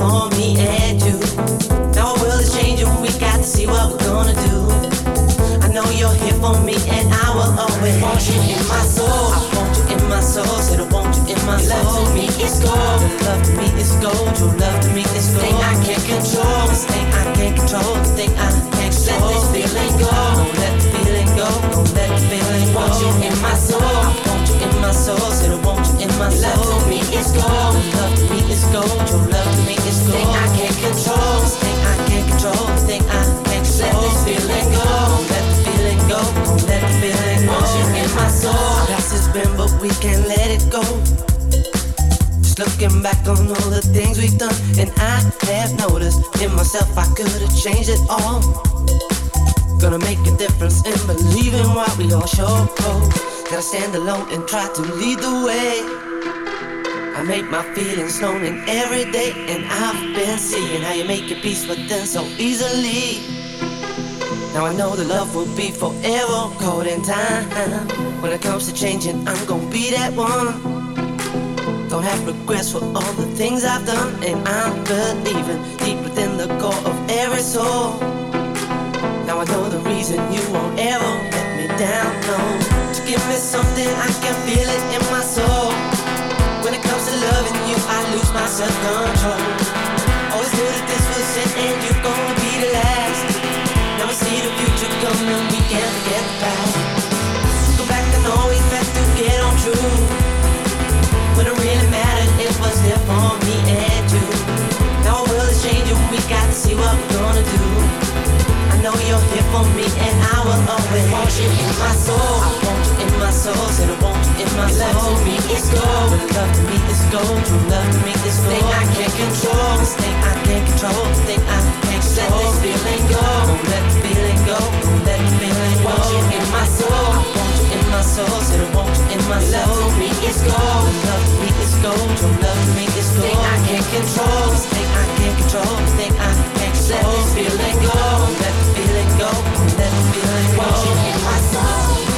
For me and you. Now our world is changing, we got to see what we're gonna do. I know you're here for me, and I will always want you in my soul. I want you in my soul, said I want you in my soul. Love to me is gold, love to me is gold. Your love to me is gold. Thing I can't control, this thing I can't control, the thing I can't control. Let this feeling go, don't let the feeling go, don't let the feeling go. Want you in my soul, I want you in my soul, said I want you in my soul. Love to me is gold, love to me gold. Your love to me is gold. Thing I can't control, this thing I can't control, the thing I can't control. Let this feeling go, let the feeling go, let the feeling go. You in my soul. Past has been, but we can't let it go. Just looking back on all the things we've done, and I have noticed in myself I could have changed it all. Gonna make a difference in believing what we all show. Gotta stand alone and try to lead the way. I make my feelings known in every day, and I've been seeing how you make your peace with them so easily. Now I know the love will be forever caught in time. When it comes to changing, I'm gonna be that one. Don't have regrets for all the things I've done, and I'm believing deep within the core of every soul. Now I know the reason you won't ever let me down, no. To give me something, I can feel it in my soul. Comes to loving you, I lose my self-control. Always knew that this was it, and you're gonna be the last. Now we see the future coming, we can't forget the past. Go back and always have to get on true. When it really mattered, it was there for me and you. Now our world is changing, we got to see what we're gonna do. I know you're here for me, and I will always want you in my soul. I want you in my soul, said myself to me is gold. Love to me is gold. True love to me is gold. Thing I can't control. This thing I can't control. This thing I can't control. Let this feeling go. Don't let the feeling go. Don't let the feeling go. Want you in my soul. I want you in my soul. Said I want you in my soul. Love to me is gold. Love to me is gold. True love to me is gold. Thing I can't control. This thing I can't control. This thing I can't control. Let this feeling go. Don't let the feeling go. Don't let the feeling go. Want you in my soul.